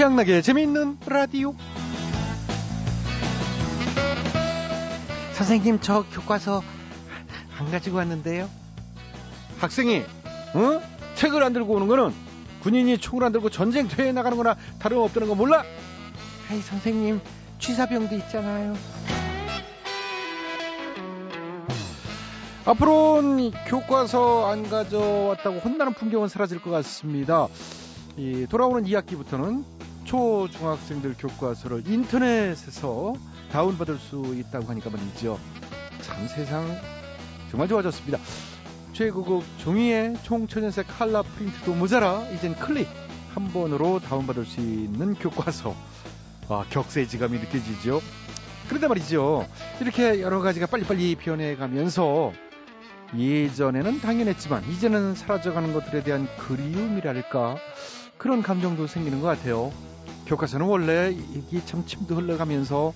최양락의 재미있는 라디오. 선생님, 저 교과서 안 가지고 왔는데요. 학생이, 어? 책을 안 들고 오는 거는 군인이 총을 안 들고 전쟁터에 나가는 거나 다름없다는 거 몰라? 아이, 선생님, 취사병도 있잖아요. 앞으로는 교과서 안 가져왔다고 혼나는 풍경은 사라질 것 같습니다. 이 돌아오는 2학기부터는 초, 중학생들 교과서를 인터넷에서 다운받을 수 있다고 하니까 말이죠. 참 세상 정말 좋아졌습니다. 최고급 종이에 총천연색 칼라 프린트도 모자라 이젠 클릭 한 번으로 다운받을 수 있는 교과서. 아, 격세지감이 느껴지죠. 그런데 말이죠. 이렇게 여러 가지가 빨리빨리 변해 가면서 예전에는 당연했지만 이제는 사라져가는 것들에 대한 그리움이랄까 그런 감정도 생기는 것 같아요. 교과서는 원래 이게 참 침도 흘러가면서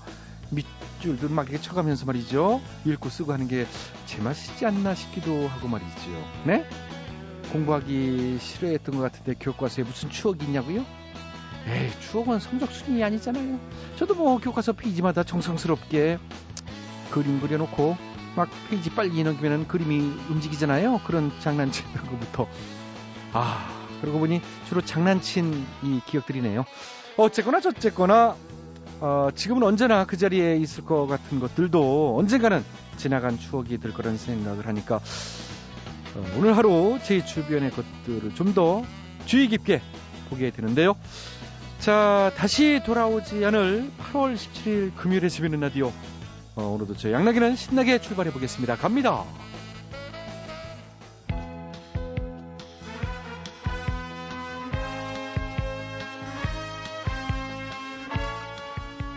밑줄도 막 이렇게 쳐가면서 말이죠. 읽고 쓰고 하는 게 제맛이지 않나 싶기도 하고 말이죠. 네? 공부하기 싫어했던 것 같은데 교과서에 무슨 추억이 있냐고요? 에이, 추억은 성적 순위 아니잖아요. 저도 뭐 교과서 페이지마다 정성스럽게 그림 그려놓고 막 페이지 빨리 넘기면 그림이 움직이잖아요. 그런 장난치는 것부터. 아, 그러고 보니 주로 장난친 이 기억들이네요. 어쨌거나 저쨌거나 어, 지금은 언제나 그 자리에 있을 것 같은 것들도 언젠가는 지나간 추억이 될 거라는 생각을 하니까 어, 오늘 하루 제 주변의 것들을 좀 더 주의 깊게 보게 되는데요. 자, 다시 돌아오지 않을 8월 17일 금요일에 재밌는 라디오. 어, 오늘도 저 양락이는 신나게 출발해 보겠습니다. 갑니다.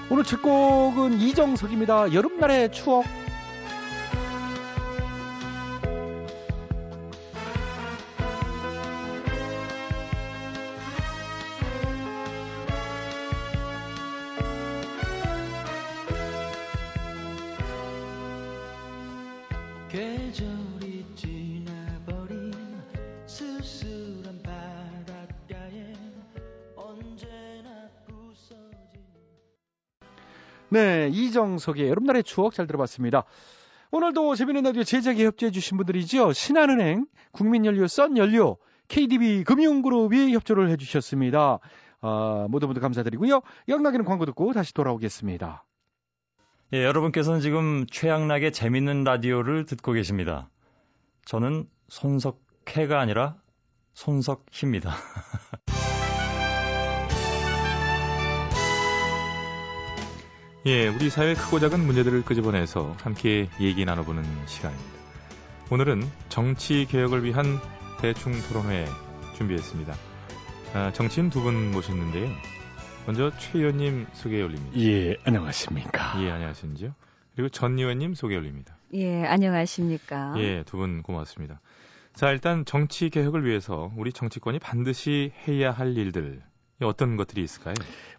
오늘 첫 곡은 이정석입니다. 여름날의 추억. 이정석의 여름날의 추억 잘 들어봤습니다. 오늘도 재미있는 라디오 제작에 협조해주신 분들이죠. 신한은행, 국민연료, 썬연료, KDB 금융그룹이 협조를 해주셨습니다. 아, 모두 모두 감사드리고요. 영락이는 광고 듣고 다시 돌아오겠습니다. 예, 여러분께서는 지금 최양락의 재밌는 라디오를 듣고 계십니다. 저는 손석해가 아니라 손석희입니다. 예, 우리 사회의 크고 작은 문제들을 끄집어내서 함께 얘기 나눠보는 시간입니다. 오늘은 정치 개혁을 위한 대충 토론회 준비했습니다. 아, 정치인 두 분 모셨는데요. 먼저 최 의원님 소개 올립니다. 예, 안녕하십니까. 예, 안녕하십니까. 그리고 전 의원님 소개 올립니다. 예, 안녕하십니까. 예, 두 분 고맙습니다. 자, 일단 정치 개혁을 위해서 우리 정치권이 반드시 해야 할 일들 어떤 것들이 있을까요?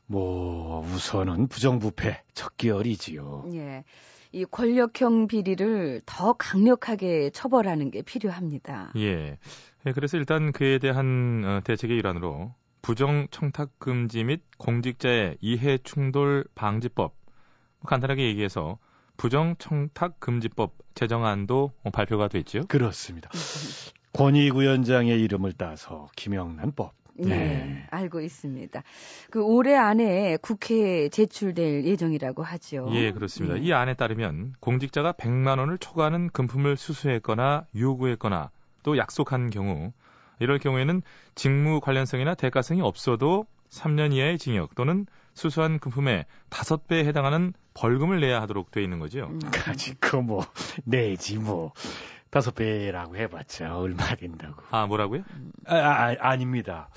뭐, 우선은 부정부패, 적기열이지요. 예. 이 권력형 비리를 더 강력하게 처벌하는 게 필요합니다. 예. 예, 그래서 일단 그에 대한 어, 대책의 일환으로 부정 청탁 금지 및 공직자의 이해 충돌 방지법 간단하게 얘기해서 부정 청탁 금지법 제정안도 발표가 됐죠. 그렇습니다. 권익위원장의 이름을 따서 김영란법. 네, 네. 알고 있습니다. 그 올해 안에 국회에 제출될 예정이라고 하죠. 예, 그렇습니다. 예. 이 안에 따르면 공직자가 100만 원을 초과하는 금품을 수수했거나 요구했거나 또 약속한 경우 이럴 경우에는 직무 관련성이나 대가성이 없어도 3년 이하의 징역 또는 수수한 금품의 5배에 해당하는 벌금을 내야 하도록 돼 있는 거죠. 음. 가지, 그뭐 내지 뭐 다섯 배라고 해봤자 얼마 된다고. 아, 뭐라고요? 아, 아, 아 닙니다.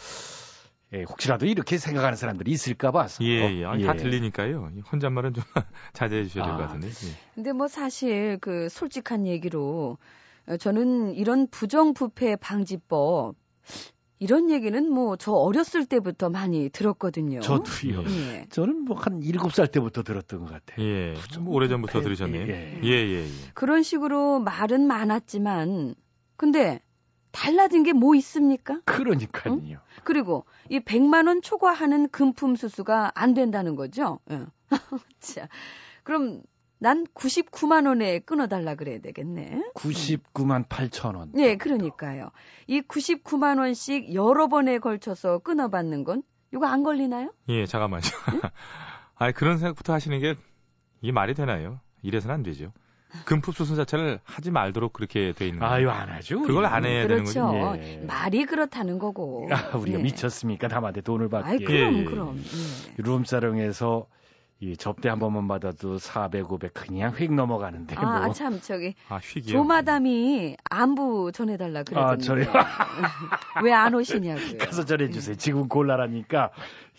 예, 혹시라도 이렇게 생각하는 사람들이 있을까 봐서. 예, 예. 아니, 다 예. 들리니까요. 이 혼잣말은 좀 자제해 주셔야 될것 아. 같은데. 예. 근데 뭐 사실 그 솔직한 얘기로 어, 저는 이런 부정부패 방지법 이런 얘기는 뭐 저 어렸을 때부터 많이 들었거든요. 저도요. 예. 저는 뭐한 일곱 살 때부터 들었던 것 같아요. 예. 뭐 오래전부터 부패, 들으셨네요. 예, 예, 예. 예, 예. 그런 식으로 말은 많았지만 근데 달라진 게 뭐 있습니까? 그러니까요. 그리고 이 100만 원 초과하는 금품 수수가 안 된다는 거죠. 예. 자, 그럼 난 99만 원에 끊어달라 그래야 되겠네. 99만 8천 원. 예, 그러니까요. 이 99만 원씩 여러 번에 걸쳐서 끊어받는 건 이거 안 걸리나요? 예, 잠깐만요. 아니, 그런 생각부터 하시는 게 이게 말이 되나요? 이래서는 안 되죠. 금품 수순 자체를 하지 말도록 그렇게 돼 있는 거예요. 아유 안 하죠. 그걸. 안 해야 되는 그렇죠. 거죠. 예. 말이 그렇다는 거고. 아, 우리가 예. 미쳤습니까? 남한테 돈을 받게. 아이, 그럼, 예, 예. 그럼. 예. 룸사롱에서 이 접대 한 번만 받아도 400, 500 그냥 휙 넘어가는데 뭐. 아, 참, 저기, 아, 휘기요. 조마담이 안부 전해달라 그러던데. 아, 저요? 왜 안 오시냐고요. 가서 전해주세요. 지금 곤란하니까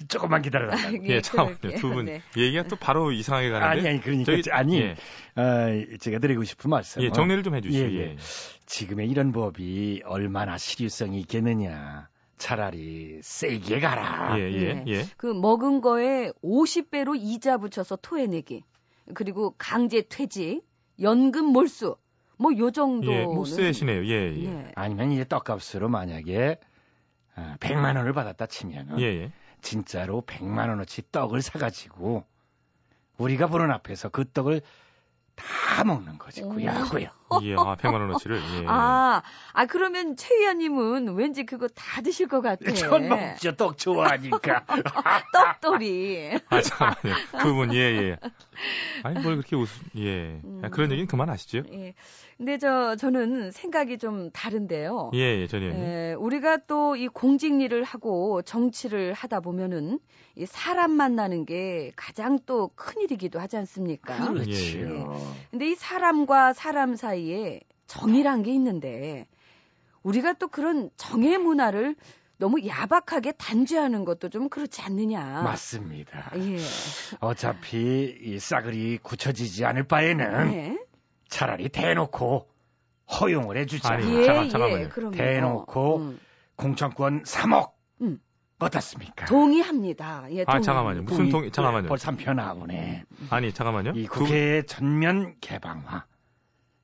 조금만 기다려달라. 예, 예, 잠깐만요. 그럴게요. 두분 네. 얘기가 또 바로 이상하게 가는데. 아니 아니 그러니까 저기- 아니 예, 아, 제가 드리고 싶은 말씀. 예, 정리를 좀 해주시죠. 예, 예, 예. 지금의 이런 법이 얼마나 실효성이 있겠느냐. 차라리 세게 가라. 예, 예, 예. 그 먹은 거에 50배로 이자 붙여서 토해내기. 그리고 강제 퇴직, 연금 몰수. 뭐 요 정도는 예, 뭐 세시네요. 예, 예. 예. 아니면 이제 떡값으로 만약에 아, 100만 원을 받았다 치면은 예, 예. 진짜로 100만 원어치 떡을 사 가지고 우리가 보는 앞에서 그 떡을 다 먹는 거지. 오. 구야구야. 예, 아, 100만 원어치를. 예. 아, 아 그러면 최 의원님은 왠지 그거 다 드실 것 같아. 전 먹죠. 떡 좋아하니까. 떡돌이. 아, 잠깐만요. 두 분, 예, 예. 아니, 뭘 그렇게 웃, 예. 아, 그런 얘기는 그만하시죠. 예. 근데 저 저는 생각이 좀 다른데요. 예, 예, 전 의원님. 예, 우리가 또 이 공직 일을 하고 정치를 하다 보면은 이 사람 만나는 게 가장 또 큰 일이기도 하지 않습니까? 예, 그렇지요. 근데 이 사람과 사람 사이 에 정이란 게 있는데 우리가 또 그런 정의 문화를 너무 야박하게 단죄하는 것도 좀 그렇지 않느냐. 맞습니다. 예. 어차피 이 싸그리 굳혀지지 않을 바에는 예. 차라리 대놓고 허용을 해주자. 아니, 예, 잠깐, 예, 잠깐만요. 그럼요. 대놓고 음, 공천권 3억. 음. 어떻습니까? 동의합니다. 예, 아, 동의. 잠깐만요. 무슨 동, 잠깐만요. 벌써 한편 나오네. 아니, 잠깐만요. 이 두- 국회 전면 개방화.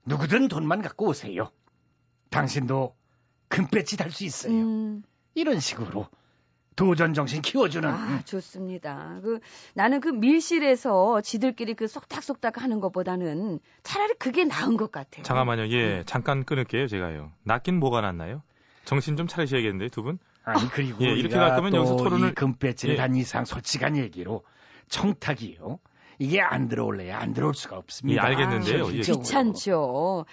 누구든 돈만 갖고 오세요. 당신도 금배지 달 수 있어요. 음, 이런 식으로 도전 정신 키워주는 아, 좋습니다. 그, 나는 그 밀실에서 지들끼리 그 쏙닥쏙닥 하는 것보다는 차라리 그게 나은 것 같아요. 잠깐만요. 음. 예, 잠깐 끊을게요, 제가요. 낫긴 뭐가 낫나요? 정신 좀 차리셔야겠는데, 두 분? 아니 그리고 예, 이렇게 갈 거면 여기서 토론을- 금배지를 예. 단 이상 솔직한 얘기로 청탁이요. 이게 안 들어올래야 안 들어올 수가 없습니다. 예, 알겠는데요. 아, 예. 귀찮죠.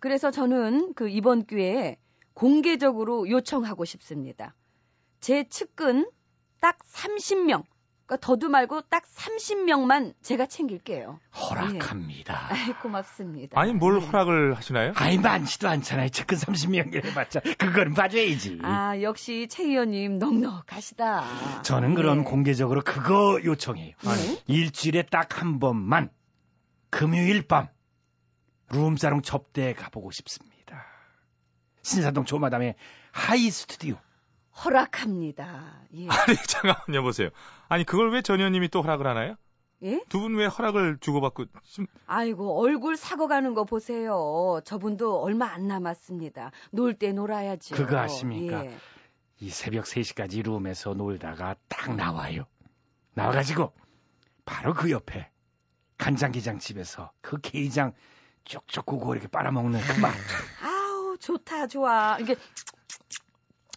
그래서 저는 그 이번 기회에 공개적으로 요청하고 싶습니다. 제 측근 딱 30명, 그러니까 더도 말고 딱 30명만 제가 챙길게요. 허락합니다. 아이, 고맙습니다. 아니, 뭘 네. 허락을 하시나요? 아이 많지도 않잖아요. 측근 30명이라 해봤자 그건 봐줘야지. 아, 역시 최 의원님 넉넉하시다. 저는 그럼 네. 공개적으로 그거 요청해요. 네. 일주일에 딱 한 번만 금요일 밤 룸사롱 접대에 가보고 싶습니다. 신사동 조마담의 하이 스튜디오. 허락합니다. 예. 아니, 잠깐만요, 보세요. 아니, 그걸 왜 전 의원님이 또 허락을 하나요? 예? 두 분 왜 허락을 주고받고, 좀, 아이고, 얼굴 사고 가는 거 보세요. 저분도 얼마 안 남았습니다. 놀 때 놀아야죠. 그거 아십니까? 예. 이 새벽 3시까지 룸에서 놀다가 딱 나와요. 나와가지고 바로 그 옆에 간장게장 집에서 그 게장 쪽쪽 구고 이렇게 빨아먹는 그 맛. 아우, 좋다, 좋아. 이게,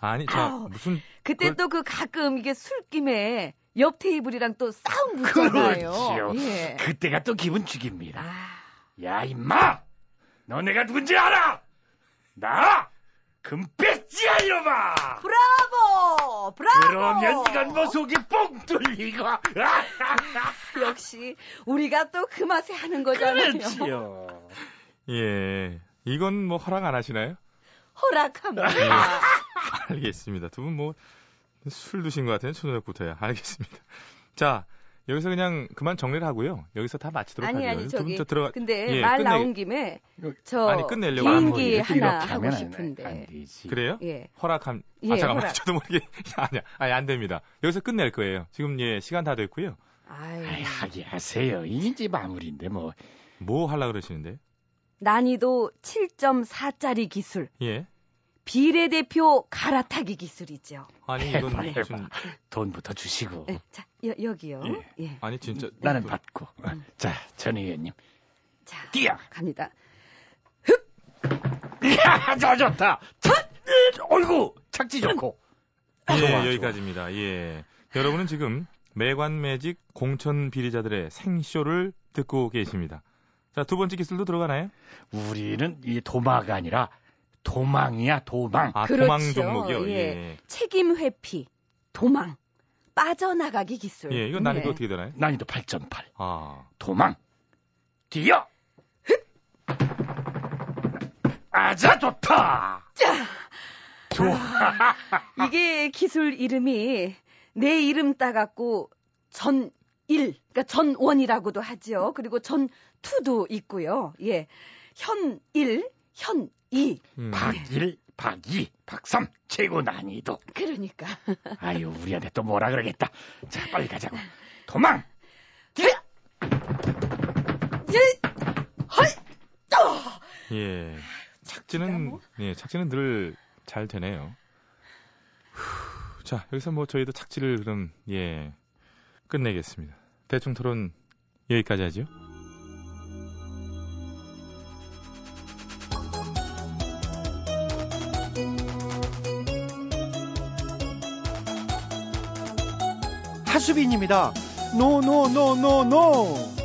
아니, 자, 아우. 무슨, 그때 그걸- 또그 가끔 이게 술김에 옆 테이블이랑 또 싸움 붙잖아요. 그렇지요. 예. 그때가 또 기분 죽입니다. 아, 야 임마! 너 내가 누군지 알아? 나 금배지야 이놈아! 브라보! 브라보! 그러면 이건 뭐 속이 뻥 뚫리고 역시, 우리가 또 그 맛에 하는 거잖아요. 그렇지요. 예. 이건 뭐 허락 안 하시나요? 허락합니다. 예. 알겠습니다. 두 분 뭐, 술 드신 것 같아요. 초저녁부터요. 알겠습니다. 자, 여기서 그냥 그만 정리를 하고요. 여기서 다 마치도록 아니, 하죠. 아니, 저기, 저 들어가, 근데 예, 말 끝내- 나온 김에, 저, 아니, 끝내려고 거예요. 하나 하고 싶은데. 안 되지. 그래요? 예. 허락함. 예, 아, 잠깐만. 허락. 저도 모르게. 아니야. 아니, 안 됩니다. 여기서 끝낼 거예요. 지금 예, 시간 다 됐고요. 아이, 아이, 하게 하세요. 이제 마무리인데 뭐. 뭐 하려고 그러시는데? 난이도 7.4짜리 기술. 예. 비례대표 갈아타기 기술이죠. 아니 이건 해봐, 해봐. 무슨 돈부터 주시고. 네, 자, 여, 여기요. 예. 아니 진짜 나는 그- 받고. 자, 전 의원님. 자, 뛰어! 갑니다. 이야, 저 좋다. 자, 어이구, 착지 좋고. 예, 좋아. 여기까지입니다. 예. 여러분은 지금 매관매직 공천 비리자들의 생쇼를 듣고 계십니다. 자, 두 번째 기술도 들어가나요? 우리는 이 도마가 아니라 도망이야, 도망. 아, 그렇죠. 도망 종목이요. 예. 예. 책임 회피, 도망, 빠져나가기 기술. 예, 이건 난이도 네. 어떻게 되나요? 난이도 8.8. 아, 도망. 뛰어! 아자, 좋다! 좋아. 이게 기술 이름이 내 이름 따갖고 전 일, 그러니까 전원이라고도 하죠. 그리고 전투도 있고요. 예. 현일, 현 이. 음. 박일, 박이, 박삼, 최고 난이도. 그러니까. 아유, 우리한테 또 뭐라 그러겠다. 자, 빨리 가자고. 도망! 예. 착지는 예, 착지는 늘 잘 되네요. 후, 자, 여기서 뭐 저희도 착지를 그럼 예. 끝내겠습니다. 대충 토론 여기까지 하죠. 하수빈입니다. 노, 노, 노, 노, 노. 너를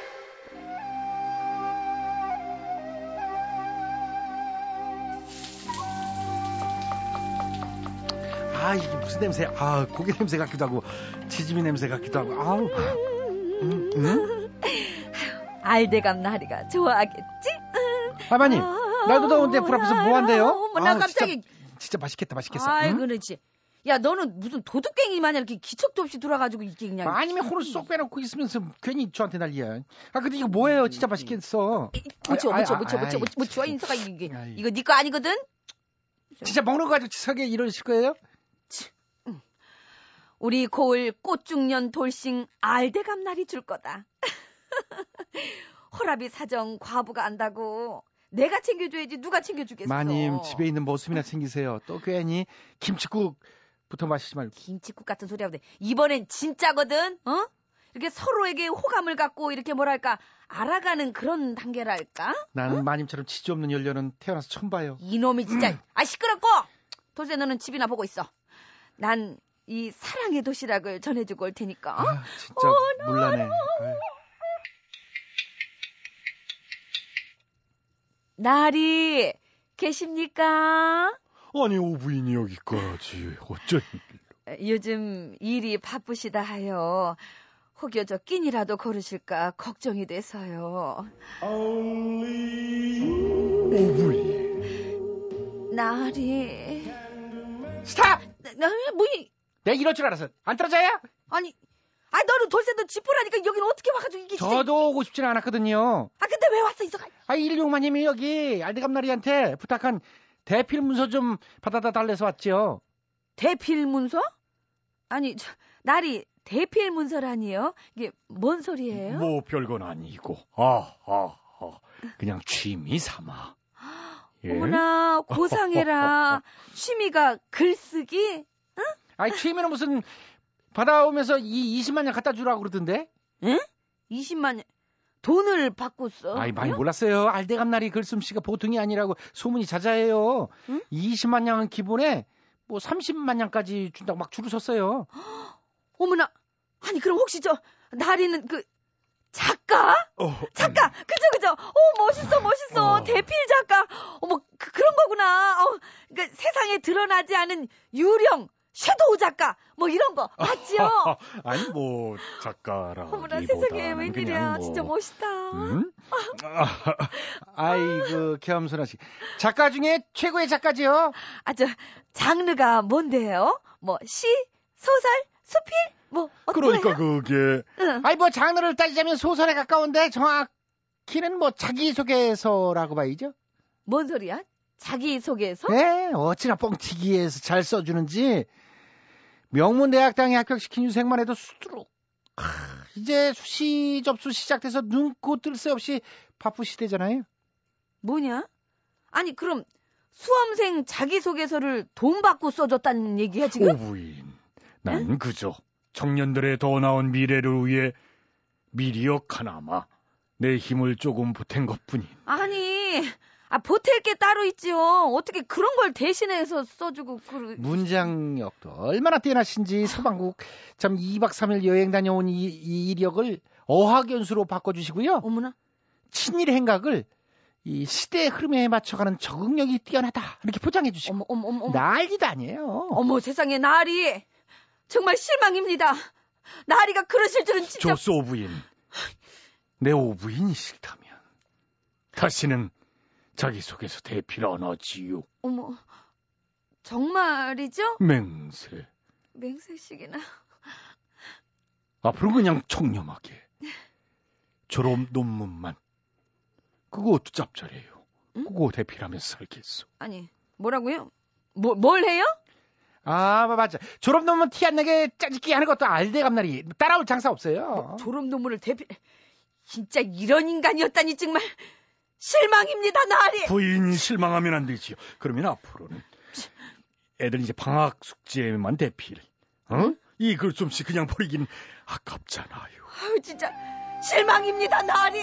아, 이게 무슨 냄새? 아, 고기 냄새 같기도 하고, 지짐이 냄새 같기도 하고, 아우. 음, 음? 알대감 나리가 좋아하겠지? 할머니, 날도 더운데 불 앞에서 뭐 한대요? 어머, 나 아우, 갑자기. 진짜, 진짜 맛있겠다, 맛있겠어. 아이, 응? 그렇지. 야, 너는 무슨 도둑갱이 마냥 이렇게 기척도 없이 돌아가지고 이게 그냥. 아니면 혼을 쏙 빼놓고 있으면서 괜히 저한테 난리야. 아, 근데 이거 뭐예요? 진짜 맛있겠어. 아, 아, 묻혀, 아, 묻혀, 아이, 묻혀, 묻혀, 인서가 이게. 이거 네거 아니거든? 진짜 먹는 거 가지고 치사하게 이러실 거예요? 우리 고을 꽃중년 돌싱 알대감 날이 줄 거다. 허라비 사정 과부가 안다고. 내가 챙겨줘야지 누가 챙겨주겠어. 마님, 집에 있는 모습이나 챙기세요. 또 괜히 김치국부터 마시지 말고. 김치국 같은 소리 하고 이번엔 진짜거든. 어? 이렇게 서로에게 호감을 갖고 이렇게 뭐랄까 알아가는 그런 단계랄까? 나는 마님처럼 치지 없는 연료는 태어나서 처음 봐요. 이놈이 진짜 아 시끄럽고 도대체 너는 집이나 보고 있어. 난 이 사랑의 도시락을 전해주고 올 테니까. 어? 아, 진짜 몰라네. 아유. 나리 계십니까? 아니 오부인이 여기까지 어쩐 요즘 일이 바쁘시다 하여 혹여 저 끼니라도 거르실까 걱정이 돼서요. 오부인 나리. 스탑! 나, 나, 뭐, 이- 내가 이럴 줄 알았어 안 떨어져요? 아니, 아, 너는 돌쇠도 짚으라니까 여기는 어떻게 와가지고 이게. 진짜- 저도 오고 싶지는 않았거든요 아, 근데 왜 왔어, 이서가? 아 일용마님이 여기 알대감나리한테 부탁한 대필 문서 좀 받아다 달래서 왔죠 대필 문서? 아니, 저, 나리, 대필 문서라니요? 이게 뭔 소리예요? 뭐 별건 아니고 아, 아, 아. 그냥 취미 삼아 예? 어머나, 고상해라. 취미가 글쓰기? 아니 취미는 무슨 받아오면서 이 20만 년 갖다 주라고 그러던데 20만 년. 돈을 받고 써. 아이 많이 몰랐어요. 알대감나리 글솜씨가 보통이 아니라고 소문이 자자해요. 응? 20만 냥은 기본에 뭐 30만 냥까지 준다고 막 줄을 섰어요. 어머나. 아니 그럼 혹시 저 나리는 그 작가? 어, 작가. 그죠 그죠. 어 멋있어 멋있어. 어. 대필 작가. 어머 그, 런 거구나. 어, 그 세상에 드러나지 않은 유령. 섀도우 작가 뭐 이런 거 맞지요? 아니 뭐 작가라. 어머나 세상에 웬일이야 진짜 멋있다 음? 아이고 겸손하 씨. 작가 중에 최고의 작가지요. 아저 장르가 뭔데요? 뭐 시, 소설, 수필 뭐 어떤 그러니까 거예요? 그게 응. 아니 뭐 장르를 따지자면 소설에 가까운데 정확히는 뭐 자기소개서라고 봐야죠. 뭔 소리야? 자기소개서? 네, 어찌나 뻥튀기해서 잘 써주는지 명문대학당에 합격시킨 유생만 해도 수두룩. 하, 이제 수시 접수 시작돼서 눈코 뜰 새 없이 바쁘시대잖아요. 뭐냐? 아니 그럼 수험생 자기소개서를 돈 받고 써줬다는 얘기야 지금? 오부인, 난 그저 청년들의 더 나은 미래를 위해 미리역 하나마 내 힘을 조금 보탠 것뿐인. 아니 아 보탤 게 따로 있지요. 어떻게 그런 걸 대신해서 써주고 그 문장력도 얼마나 뛰어나신지 서방국 참 2박 3일 여행 다녀온 이, 이 이력을 어학연수로 바꿔주시고요. 어머나 친일 행각을 이 시대의 흐름에 맞춰가는 적응력이 뛰어나다 이렇게 포장해 주시고 어머 어머 어머 어머 난리도 아니에요. 어머 세상에 나리 정말 실망입니다. 나리가 그러실 줄은 진짜 조스 오부인 내 오부인이 싫다면 다시는 자기소개서 대필 안 하지요. 어머 정말이죠? 맹세 맹세식이나 앞으로 그냥 청렴하게 졸업 논문만 그거 짭짤해요. 응? 그거 대필하면서 살겠어. 아니 뭐라고요? 뭐, 뭘 해요? 아 맞아 졸업 논문 티 안 나게 짜집기 하는 것도 알대감나리 따라올 장사 없어요. 졸업 논문을 대필 진짜 이런 인간이었다니 정말 실망입니다 나리 부인이 실망하면 안 되지요. 그러면 앞으로는 애들 이제 방학 숙제만 대필. 어? 이 글솜씨 그냥 버리긴 아깝잖아요. 아유 진짜 실망입니다 나리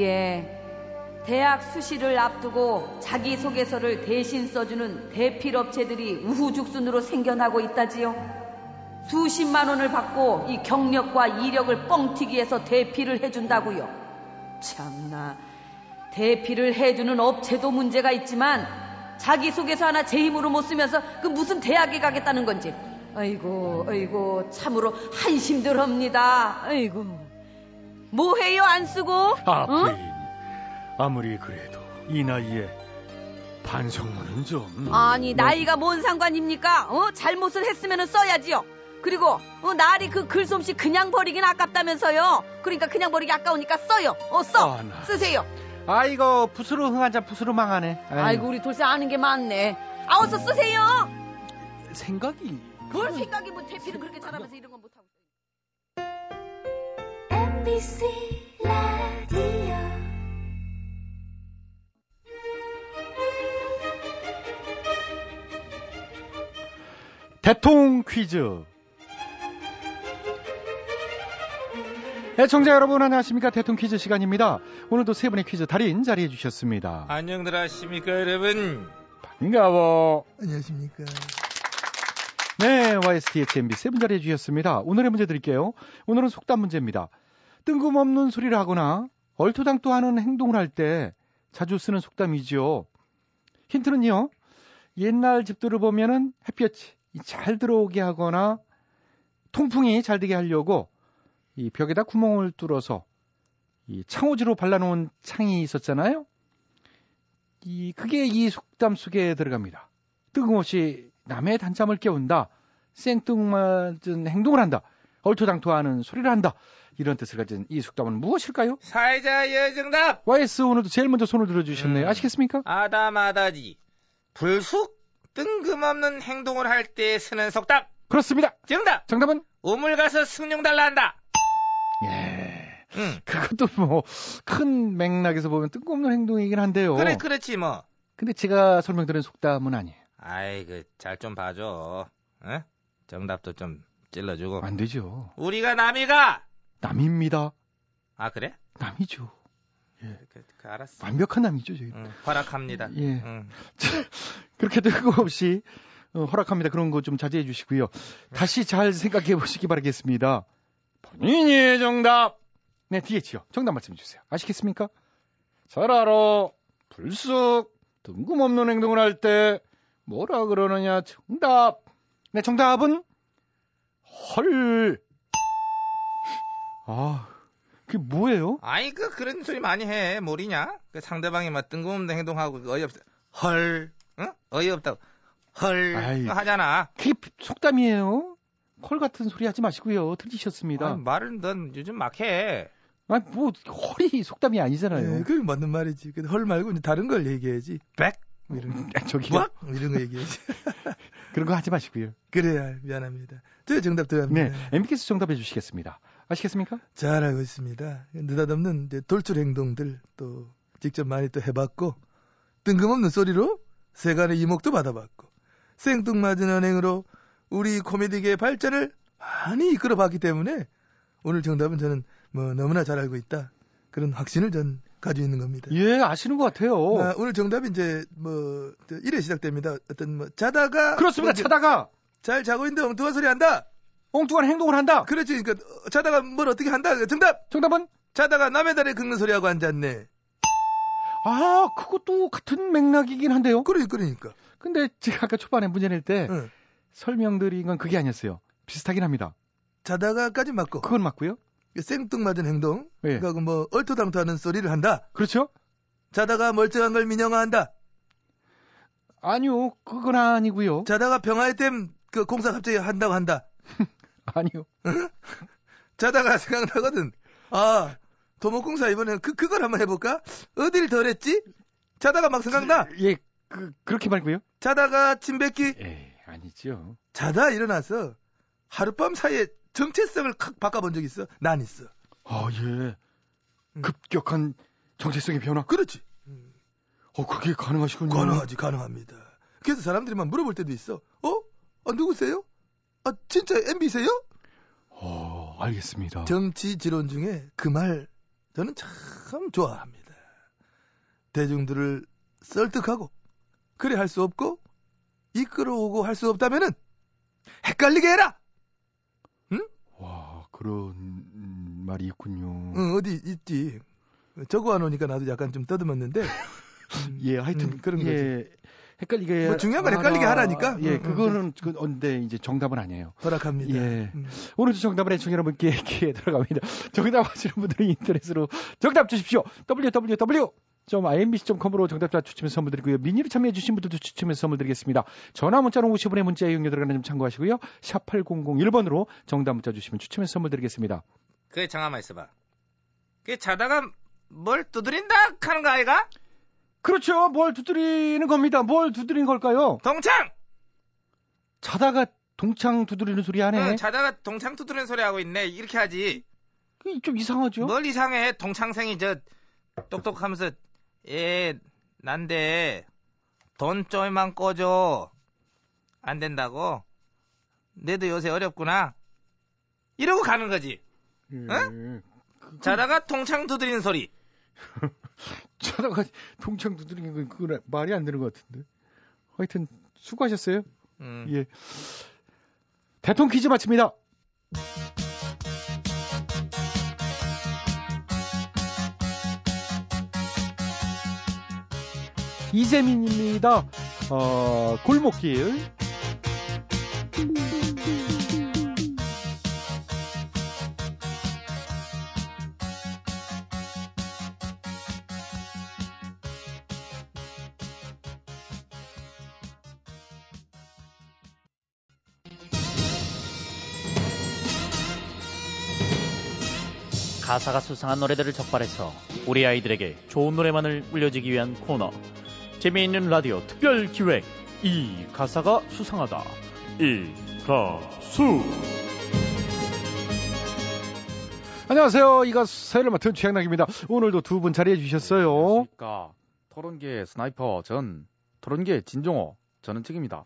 예 대학 수시를 앞두고 자기소개서를 대신 써주는 대필업체들이 우후죽순으로 생겨나고 있다지요 수십만 원을 받고 이 경력과 이력을 뻥튀기해서 대필을 해준다고요. 참나. 대필을 해주는 업체도 문제가 있지만 자기소개서 하나 제 힘으로 못 쓰면서 그 무슨 대학에 가겠다는 건지. 아이고 아이고 참으로 한심들합니다. 아이고. 뭐해요 안 쓰고? 아, 응? 부인. 아무리 그래도 이 나이에 반성문은 좀. 아니 뭐- 나이가 뭔 상관입니까? 어? 잘못을 했으면 써야지요 그리고 어, 나리 그 글솜씨 그냥 버리긴 아깝다면서요? 그러니까 그냥 버리기 아까우니까 써요. 어써. 아, 나- 쓰세요. 아이고 붓으로 흥한 자 붓으로 망하네. 아이고, 아이고 우리 돌쇠 아는 게 많네. 아 어서 쓰세요. 생각이. 뭘 생각이 뭐 대필은 그렇게 잘하면서 이런 건 못하고 MBC 라디오. 대통 퀴즈. 애청자 여러분 안녕하십니까 대통 퀴즈 시간입니다. 오늘도 세 분의 퀴즈 달인 자리해 주셨습니다. 안녕들 하십니까 여러분 반가워. 안녕하십니까. 네, YSTHMB 세분 자리해 주셨습니다. 오늘의 문제 드릴게요. 오늘은 속담 문제입니다. 뜬금없는 소리를 하거나 얼토당토하는 행동을 할 때 자주 쓰는 속담이지요. 힌트는요. 옛날 집들을 보면은 햇볕이 잘 들어오게 하거나 통풍이 잘 되게 하려고 이 벽에다 구멍을 뚫어서 이 창호지로 발라놓은 창이 있었잖아요. 이 그게 이 속담 속에 들어갑니다. 뜬금없이 남의 단잠을 깨운다. 생뚱맞은 행동을 한다. 얼토당토하는 소리를 한다. 이런 뜻을 가진 이 속담은 무엇일까요? 사회자 여정답 YS 오늘도 제일 먼저 손을 들어주셨네요. 음. 아시겠습니까? 아다마다지 불쑥 뜬금없는 행동을 할 때 쓰는 속담 그렇습니다. 정답 정답은? 우물 가서 승용 달라 한다 예. 응 그것도 뭐 큰 맥락에서 보면 뜬금없는 행동이긴 한데요. 그래 그렇지 뭐 근데 제가 설명드린 속담은 아니에요. 아이 그 잘 좀 봐줘 어? 정답도 좀 찔러주고. 안 되죠. 우리가 남이가. 남입니다. 아 그래? 남이죠. 그, 그 알았어. 완벽한 남이죠, 저희. 응, 허락합니다. 예. 응. 그렇게 뜬금없이 어, 허락합니다. 그런 거 좀 자제해 주시고요. 다시 잘 생각해 보시기 바라겠습니다. 본인이 정답. 네, DH요. 정답 말씀해 주세요. 아시겠습니까? 잘 알아. 불쑥 뜬금없는 행동을 할 때 뭐라 그러느냐. 정답. 네, 정답은 헐. 아, 그게 뭐예요? 아이 그 그런 소리 많이 해. 모르냐? 그 상대방이 막 뜬금없는 행동하고 그 어이없어. 헐. 응? 어이없다고. 헐. 아이. 하잖아. 그게 속담이에요. 콜 같은 소리 하지 마시고요. 들리셨습니다. 아, 말은 넌 요즘 막 해. 아, 뭐 헐이 속담이 아니잖아요. 네, 그게 맞는 말이지. 근데 헐 말고 이제 다른 걸 얘기해야지. 백뭐 이런 거. 아, 저기 뭐? 이런 거 얘기해야지. 그런 거 하지 마시고요. 그래야 미안합니다. 저 정답 네, 들어갑니다. MB께서 정답해 주시겠습니다. 아시겠습니까? 잘 알고 있습니다. 느닷없는 이제 돌출 행동들 또 직접 많이 또 해봤고 뜬금없는 소리로 세간의 이목도 받아봤고 생뚱맞은 언행으로 우리 코미디계의 발전을 많이 이끌어봤기 때문에 오늘 정답은 저는 뭐 너무나 잘 알고 있다 그런 확신을 전 가지고 있는 겁니다. 예, 아시는 것 같아요. 아, 오늘 정답이 이제 뭐 저, 이래 시작됩니다. 어떤 뭐 자다가 그렇습니다. 자다가 잘 자고 있는데 엉뚱한 소리 한다. 엉뚱한 행동을 한다. 그렇지. 그러니까 어, 자다가 뭘 어떻게 한다. 정답. 정답은 자다가 남의 다리에 긁는 소리하고 앉았네. 아, 그것도 같은 맥락이긴 한데요. 그래, 그러니까. 근데 제가 아까 초반에 문제 낼때 응. 설명드린 건 그게 아니었어요. 비슷하긴 합니다. 자다가까지 맞고 그건 맞고요. 생뚱맞은 행동. 예. 그러니까 뭐 얼토당토하는 소리를 한다. 그렇죠? 자다가 멀쩡한 걸 민영화한다. 아니요, 그건 아니고요. 자다가 병아의 댐그 공사 갑자기 한다고 한다. 아니요. 자다가 생각나거든. 아, 도목공사 이번에 그 그걸 한번 해볼까? 어디를 덜했지? 자다가 막 생각나. 예, 그 그렇게 말고요. 자다가 침 뱉기. 에이, 아니죠. 자다 일어나서 하룻밤 사이에 정체성을 확 바꿔본 적 있어? 난 있어. 아, 예. 음. 급격한 정체성의 변화. 그렇지. 어, 그게 가능하시군요. 가능하지, 가능합니다. 그래서 사람들이 막 물어볼 때도 있어. 어? 아, 누구세요? 아, 진짜 MB세요? 어, 알겠습니다. 정치 지론 중에 그 말 저는 참 좋아합니다. 대중들을 설득하고 그래 할 수 없고 이끌어오고 할 수 없다면은 헷갈리게 해라. 와, 그런 음, 말이 있군요. 응, 어디 있지. 적어 안 오니까 나도 약간 좀 떠듬었는데. 음, 예, 하여튼 음, 그런 예, 거지. 헷갈리게 뭐 중요한 건 헷갈리게 하라. 하라니까. 예, 음, 그거는 그 언데 이제 정답은 아니에요. 허락합니다. 예. 음. 오늘도 정답을 해충 여러분께 기회 들어갑니다. 정답 하시는 분들은 인터넷으로 정답 주십시오. www. imbc.com으로 정답자 추첨해서 선물 드리고요. 미니로 참여해 주신 분들도 추첨해서 선물 드리겠습니다. 전화 문자는 50원의 문자 이용료 들어가는 점 참고하시고요. 샵 8001번으로 정답 문자 주시면 추첨해서 선물 드리겠습니다. 그 잠깐만 있어봐. 그 자다가 뭘 두드린다 하는 거 아이가? 그렇죠. 뭘 두드리는 겁니다. 뭘 두드리는 걸까요? 동창! 자다가 동창 두드리는 소리 하네. 응, 자다가 동창 두드리는 소리 하고 있네. 이렇게 하지. 그게 좀 이상하죠? 뭘 이상해. 동창생이 저 똑똑하면서 예 난데 돈 좀만 꺼줘. 안 된다고? 내도 요새 어렵구나. 이러고 가는 거지. 예. 자다가 동창 두드리는 소리. 자다가 동창 두드리는 건 그건 말이 안 되는 것 같은데. 하여튼 수고하셨어요. 음. 예. 대통령 퀴즈 마칩니다. 이재민입니다. 어, 골목길. 가사가 수상한 노래들을 적발해서 우리 아이들에게 좋은 노래만을 물려주기 위한 코너 재미있는 라디오 특별 기획 이 가사가 수상하다 이 가수 안녕하세요. 이 가수 사회를 맡은 최양락입니다. 오늘도 두 분 자리해 주셨어요. 그러니까 토론계 스나이퍼 전 토론계 진종호 저는 책입니다.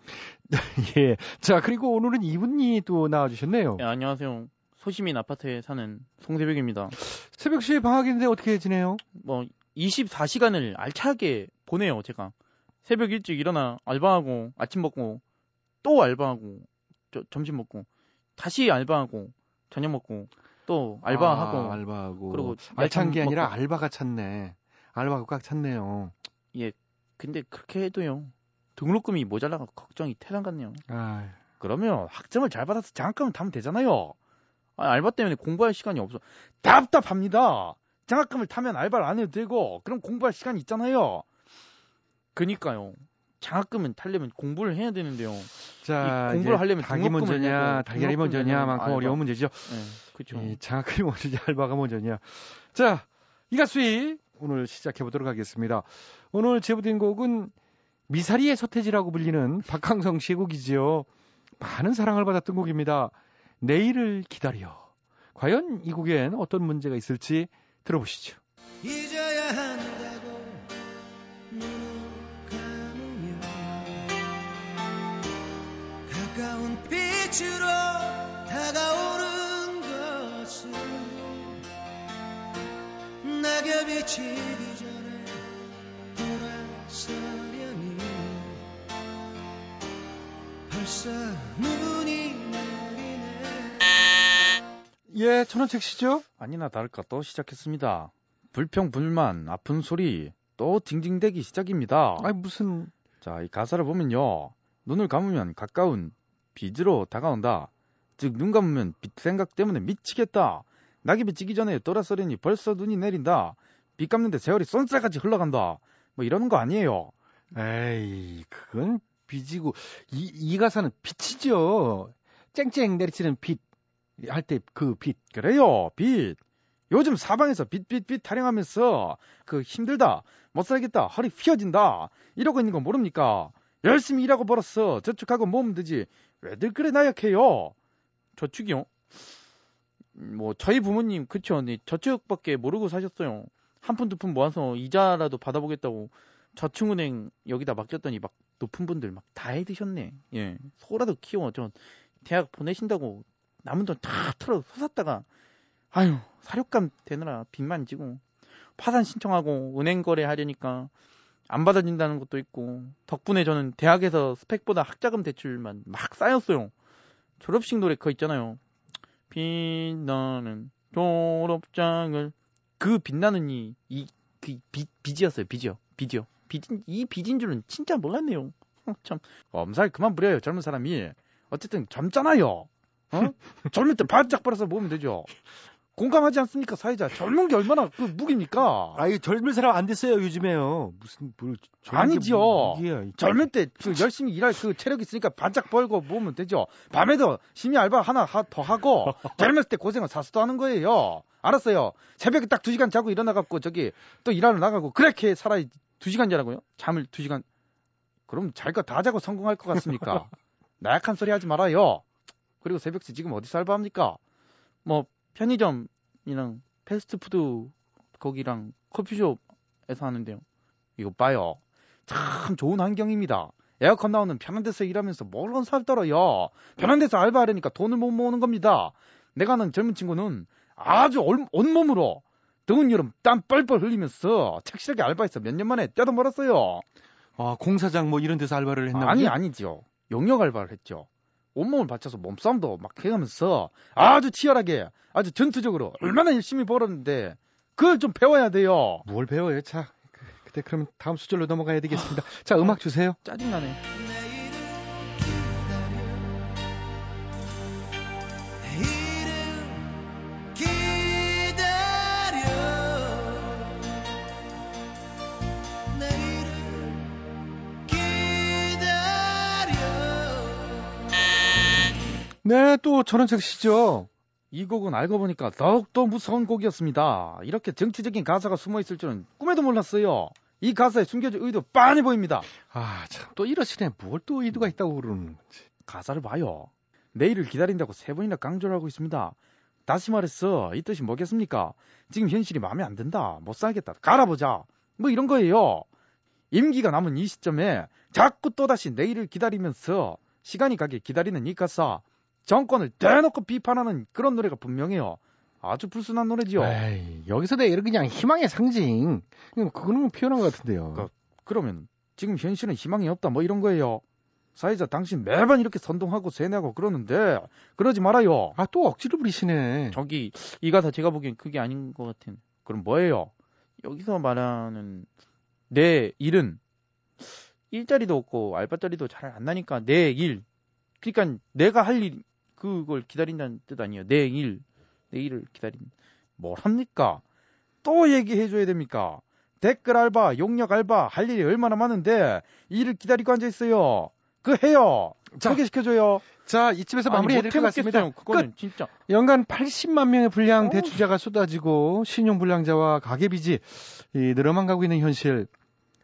예. 자, 그리고 오늘은 이분이 또 나와주셨네요. 예, 안녕하세요. 소시민 아파트에 사는 송새벽입니다. 새벽 시에 방학인데 어떻게 지내요? 뭐 24시간을 알차게 보내요, 제가. 새벽 일찍 일어나 알바하고 아침 먹고 또 알바하고 저- 점심 먹고 다시 알바하고 저녁 먹고 또 알바하고 아, 알바하고. 그리고 알찬 게 아니라 먹고. 알바가 찼네. 알바가 꽉 찼네요. 예. 근데 그렇게 해도요. 등록금이 모자라가 걱정이 태산 같네요. 아, 그러면 학점을 잘 받아서 장학금을 타면 되잖아요. 아, 알바 때문에 공부할 시간이 없어. 답답합니다. 장학금을 타면 알바를 안 해도 되고, 그럼 공부할 시간이 있잖아요. 그니까요. 장학금은 타려면 공부를 해야 되는데요. 자, 이 공부를 하려면 닭이 등록금을 먼저냐, 등록금을 먼저냐만큼 어려운 알바. 문제죠. 예, 그죠. 이 장학금이 먼저냐, 알바가 먼저냐. 자, 이가수이 오늘 시작해 보도록 하겠습니다. 오늘 제보된 곡은 미사리의 서태지라고 불리는 박항성 씨의 곡이지요. 많은 사랑을 받았던 곡입니다. 내일을 기다려. 과연 이 곡엔 어떤 문제가 있을지 들어보시죠. 가까운 빛으로 다가오는 것은 낙엽이 지기 전에 돌아서려니 벌써 눈이 내리네 예, 천원책 씨죠? 아니나 다를까 또 시작했습니다. 불평, 불만, 아픈 소리, 또 징징대기 시작입니다. 아니, 무슨, 자, 이 가사를 보면요. 눈을 감으면 가까운 빛으로 다가온다. 즉, 눈 감으면 빛 생각 때문에 미치겠다. 낙엽이 지기 전에 돌아서려니 벌써 눈이 내린다. 빛 감는데 세월이 쏜살같이 흘러간다. 뭐 이러는 거 아니에요. 에이, 그건 빛이고, 이, 이 가사는 빛이죠. 쨍쨍 내리치는 빛, 할 때 그 빛. 그래요, 빛. 요즘 사방에서 빛빛빛 타령하면서 그 힘들다, 못 살겠다, 허리 휘어진다 이러고 있는 거 모릅니까? 열심히 일하고 벌었어. 저축하고 모으면 되지. 왜들 그래 나약해요? 저축이요? 뭐 저희 부모님 그쵸? 네, 저축밖에 모르고 사셨어요. 한 푼 두 푼 모아서 이자라도 받아보겠다고 저축은행 여기다 맡겼더니 막 높은 분들 막 다 해드셨네. 예, 소라도 키워. 저 대학 보내신다고 남은 돈 다 털어 쏟았다가 아유 사료감 되느라 빚만 지고 파산 신청하고 은행 거래하려니까 안 받아진다는 것도 있고 덕분에 저는 대학에서 스펙보다 학자금 대출만 막 쌓였어요. 졸업식 노래 그거 있잖아요. 빛나는 졸업장을 그 빛나는 이이그 빚이었어요. 빚이요. 빚이요. 빚인 이 빚인 줄은 진짜 몰랐네요. 어, 참 엄살 그만 부려요 젊은 사람이. 어쨌든 젊잖아요. 어? 젊을 때 바짝 벌어서 모으면 되죠. 공감하지 않습니까 사회자? 젊은 게 얼마나 그 무기입니까? 아이, 젊은 사람 안 됐어요, 요즘에요. 무슨, 뭘, 게 아니지요. 뭐 무기야. 젊을 때 그 열심히 일할 그 체력 있으니까 반짝 벌고 모으면 되죠. 밤에도 심야 알바 하나 하- 더 하고 젊었을 때 고생을 사수도 하는 거예요. 알았어요. 새벽에 딱두 시간 자고 일어나갖고 저기 또 일하러 나가고 그렇게 살아야 두 시간 자라고요? 잠을 두 시간. 그럼 잘 거 다 자고 성공할 것 같습니까? 나약한 소리 하지 말아요. 그리고 새벽새 지금 어디서 알바합니까? 뭐 편의점이랑 패스트푸드 거기랑 커피숍에서 하는데요. 이거 봐요. 참 좋은 환경입니다. 에어컨 나오는 편한 데서 일하면서 뭘건 살 떨어요. 편한 데서 알바하려니까 돈을 못 모으는 겁니다. 내가 아는 젊은 친구는 아주 얼- 온몸으로 더운 여름 땀 뻘뻘 흘리면서 착실하게 알바해서 몇 년 만에 떼도 멀었어요. 아, 공사장 뭐 이런 데서 알바를 했나 아니 보지? 아니죠. 용역 알바를 했죠. 온몸을 바쳐서 몸싸움도 막 해가면서 아주 치열하게 아주 전투적으로 얼마나 열심히 벌었는데 그걸 좀 배워야 돼요. 뭘 배워요? 자, 그- 그때 그러면 다음 수절로 넘어가야 되겠습니다. 자, 음악 주세요. 짜증나네. 네, 또 전원책 씨죠. 이 곡은 알고 보니까 더욱더 무서운 곡이었습니다. 이렇게 정치적인 가사가 숨어 있을 줄은 꿈에도 몰랐어요. 이 가사에 숨겨진 의도 빤히 보입니다. 아, 참, 또 이러시네. 뭘 또 의도가 있다고 그러는 건지. 가사를 봐요. 내일을 기다린다고 세 번이나 강조를 하고 있습니다. 다시 말해서 이 뜻이 뭐겠습니까? 지금 현실이 마음에 안 든다. 못 살겠다. 갈아보자. 뭐 이런 거예요. 임기가 남은 이 시점에 자꾸 또다시 내일을 기다리면서 시간이 가길 기다리는 이카사 정권을 대놓고 비판하는 그런 노래가 분명해요. 아주 불순한 노래지요. 에이, 여기서 내일은 그냥 희망의 상징. 거 표현한 것 같은데요. 그- 그러면 지금 현실은 희망이 없다 뭐 이런 거예요. 사회자 당신 매번 이렇게 선동하고 세뇌하고 그러는데 그러지 말아요. 아, 또 억지로 부리시네. 저기 이 가사 제가 보기엔 그게 아닌 것 같은. 그럼 뭐예요? 여기서 말하는 내 일은 일자리도 없고 알바자리도 잘 안 나니까 내 일. 그러니까 내가 할 일 그걸 기다린다는 뜻 아니에요. 내 일. 내 일을 기다린. 뭘 합니까? 또 얘기해 줘야 됩니까? 댓글 알바, 용역 알바 할 일이 얼마나 많은데 일을 기다리고 앉아 있어요. 그 해요. 자, 소개시켜 줘요. 자, 이쯤에서 마무리해야 될 것. 같습니다. 그거는 진짜. 연간 80만 명의 불량 어우. 대출자가 쏟아지고 신용 불량자와 가계 빚이 이 늘어만 가고 있는 현실.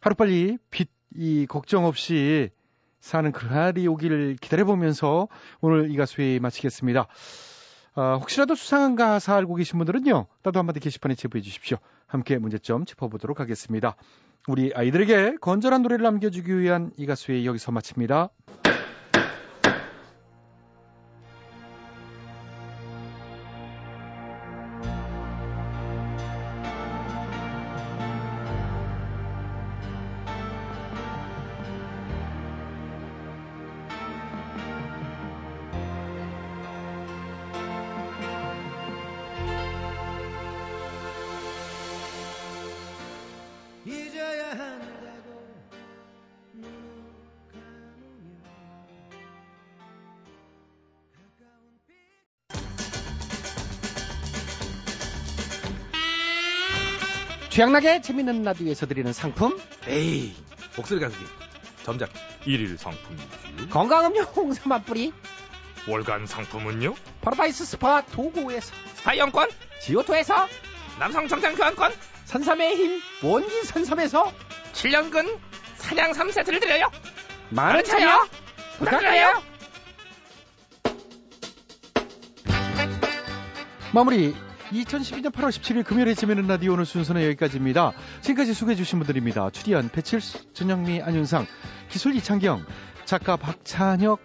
하루빨리 빚 이 걱정 없이 사는 그날이 오기를 기다려보면서 오늘 이 가수회 마치겠습니다. 아, 혹시라도 수상한 가사 알고 계신 분들은요. 나도 한마디 게시판에 제보해 주십시오. 함께 문제점 짚어보도록 하겠습니다. 우리 아이들에게 건전한 노래를 남겨주기 위한 이 가수회 여기서 마칩니다. 취향나게 재밌는 라디오에서 드리는 상품. 에이 목소리 가수기. 점작 일일 상품이지요. 건강음료 홍삼 뿌리. 월간 상품은요? 파라다이스 스파 도구에서. 스파이용권. 지오토에서. 남성 정장 교환권. 산삼의 힘 원기 산삼에서. 7년근 사냥 3세트를 드려요. 많은 차요. 부탁드려요. 마무리 2012년 8월 17일 금요일에 재미있는 라디오 오늘 순서는 여기까지입니다. 지금까지 수고해주신 분들입니다. 추리안 배칠수, 전영미, 안윤상, 기술 이창경, 작가 박찬혁,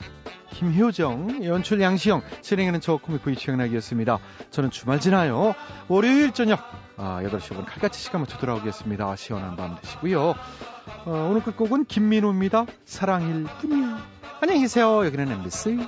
김효정, 연출 양시영, 진행하는 저 코미코이 취향락이었습니다. 저는 주말 지나요. 월요일 저녁 아, 8시 5분 칼같이 시간 맞춰 돌아오겠습니다. 시원한 밤 되시고요. 어, 오늘 끝곡은 김민호입니다. 사랑일 뿐이야. 안녕히 계세요. 여기는 MBC.